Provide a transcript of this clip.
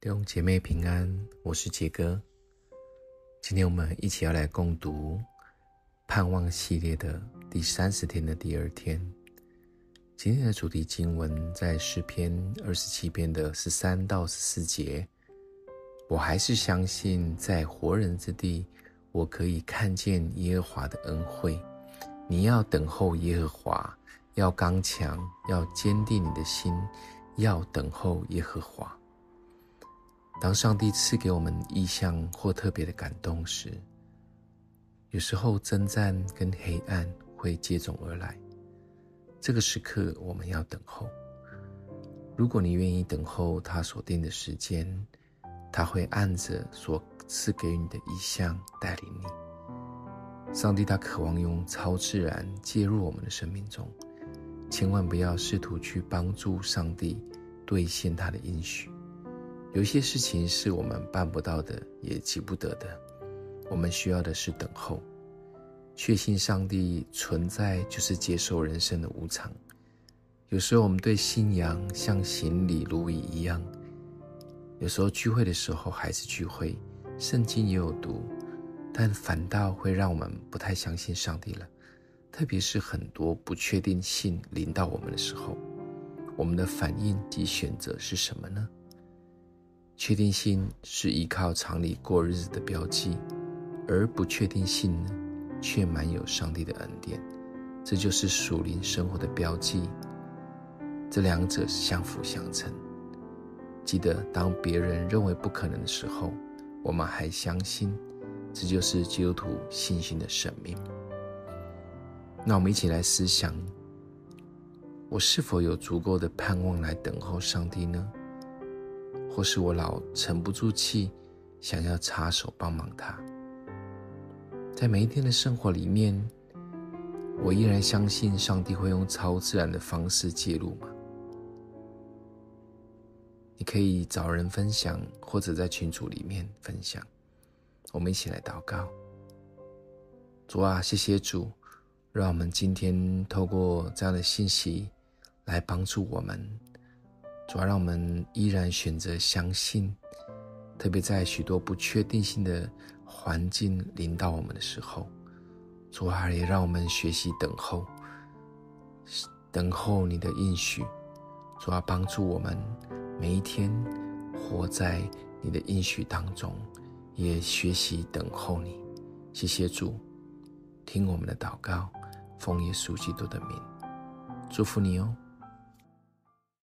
弟兄姐妹平安，我是杰哥。今天我们一起要来共读盼望系列的第三十天的第二天。今天的主题经文在诗篇二十七篇的十三到十四节。我还是相信，在活人之地，我可以看见耶和华的恩惠。你要等候耶和华，要刚强，要坚定你的心，要等候耶和华。当上帝赐给我们意象或特别的感动时，有时候征战跟黑暗会接踵而来。这个时刻，我们要等候。如果你愿意等候他所定的时间，他会按着所赐给你的意象带领你。上帝他渴望用超自然介入我们的生命中，千万不要试图去帮助上帝兑现他的应许。有些事情是我们办不到的，也急不得的。我们需要的是等候，确信上帝存在就是接受人生的无常。有时候我们对信仰像行礼如仪一样，有时候聚会的时候还是聚会，圣经也有读，但反倒会让我们不太相信上帝了。特别是很多不确定性临到我们的时候，我们的反应及选择是什么呢？确定性是依靠常理过日子的标记，而不确定性呢，却满有上帝的恩典。这就是属灵生活的标记。这两者相辅相成。记得，当别人认为不可能的时候，我们还相信，这就是基督徒信心的生命。那我们一起来思想：我是否有足够的盼望来等候上帝呢？或是我老沉不住气，想要插手帮忙他。在每一天的生活里面，我依然相信上帝会用超自然的方式介入吗？你可以找人分享，或者在群组里面分享。我们一起来祷告。主啊，谢谢主，让我们今天透过这样的信息来帮助我们。主要让我们依然选择相信，特别在许多不确定性的环境临到我们的时候，主啊，也让我们学习等候，等候你的应许。主啊，帮助我们每一天活在你的应许当中，也学习等候你。谢谢主，听我们的祷告，奉耶稣基督的名，祝福你哦。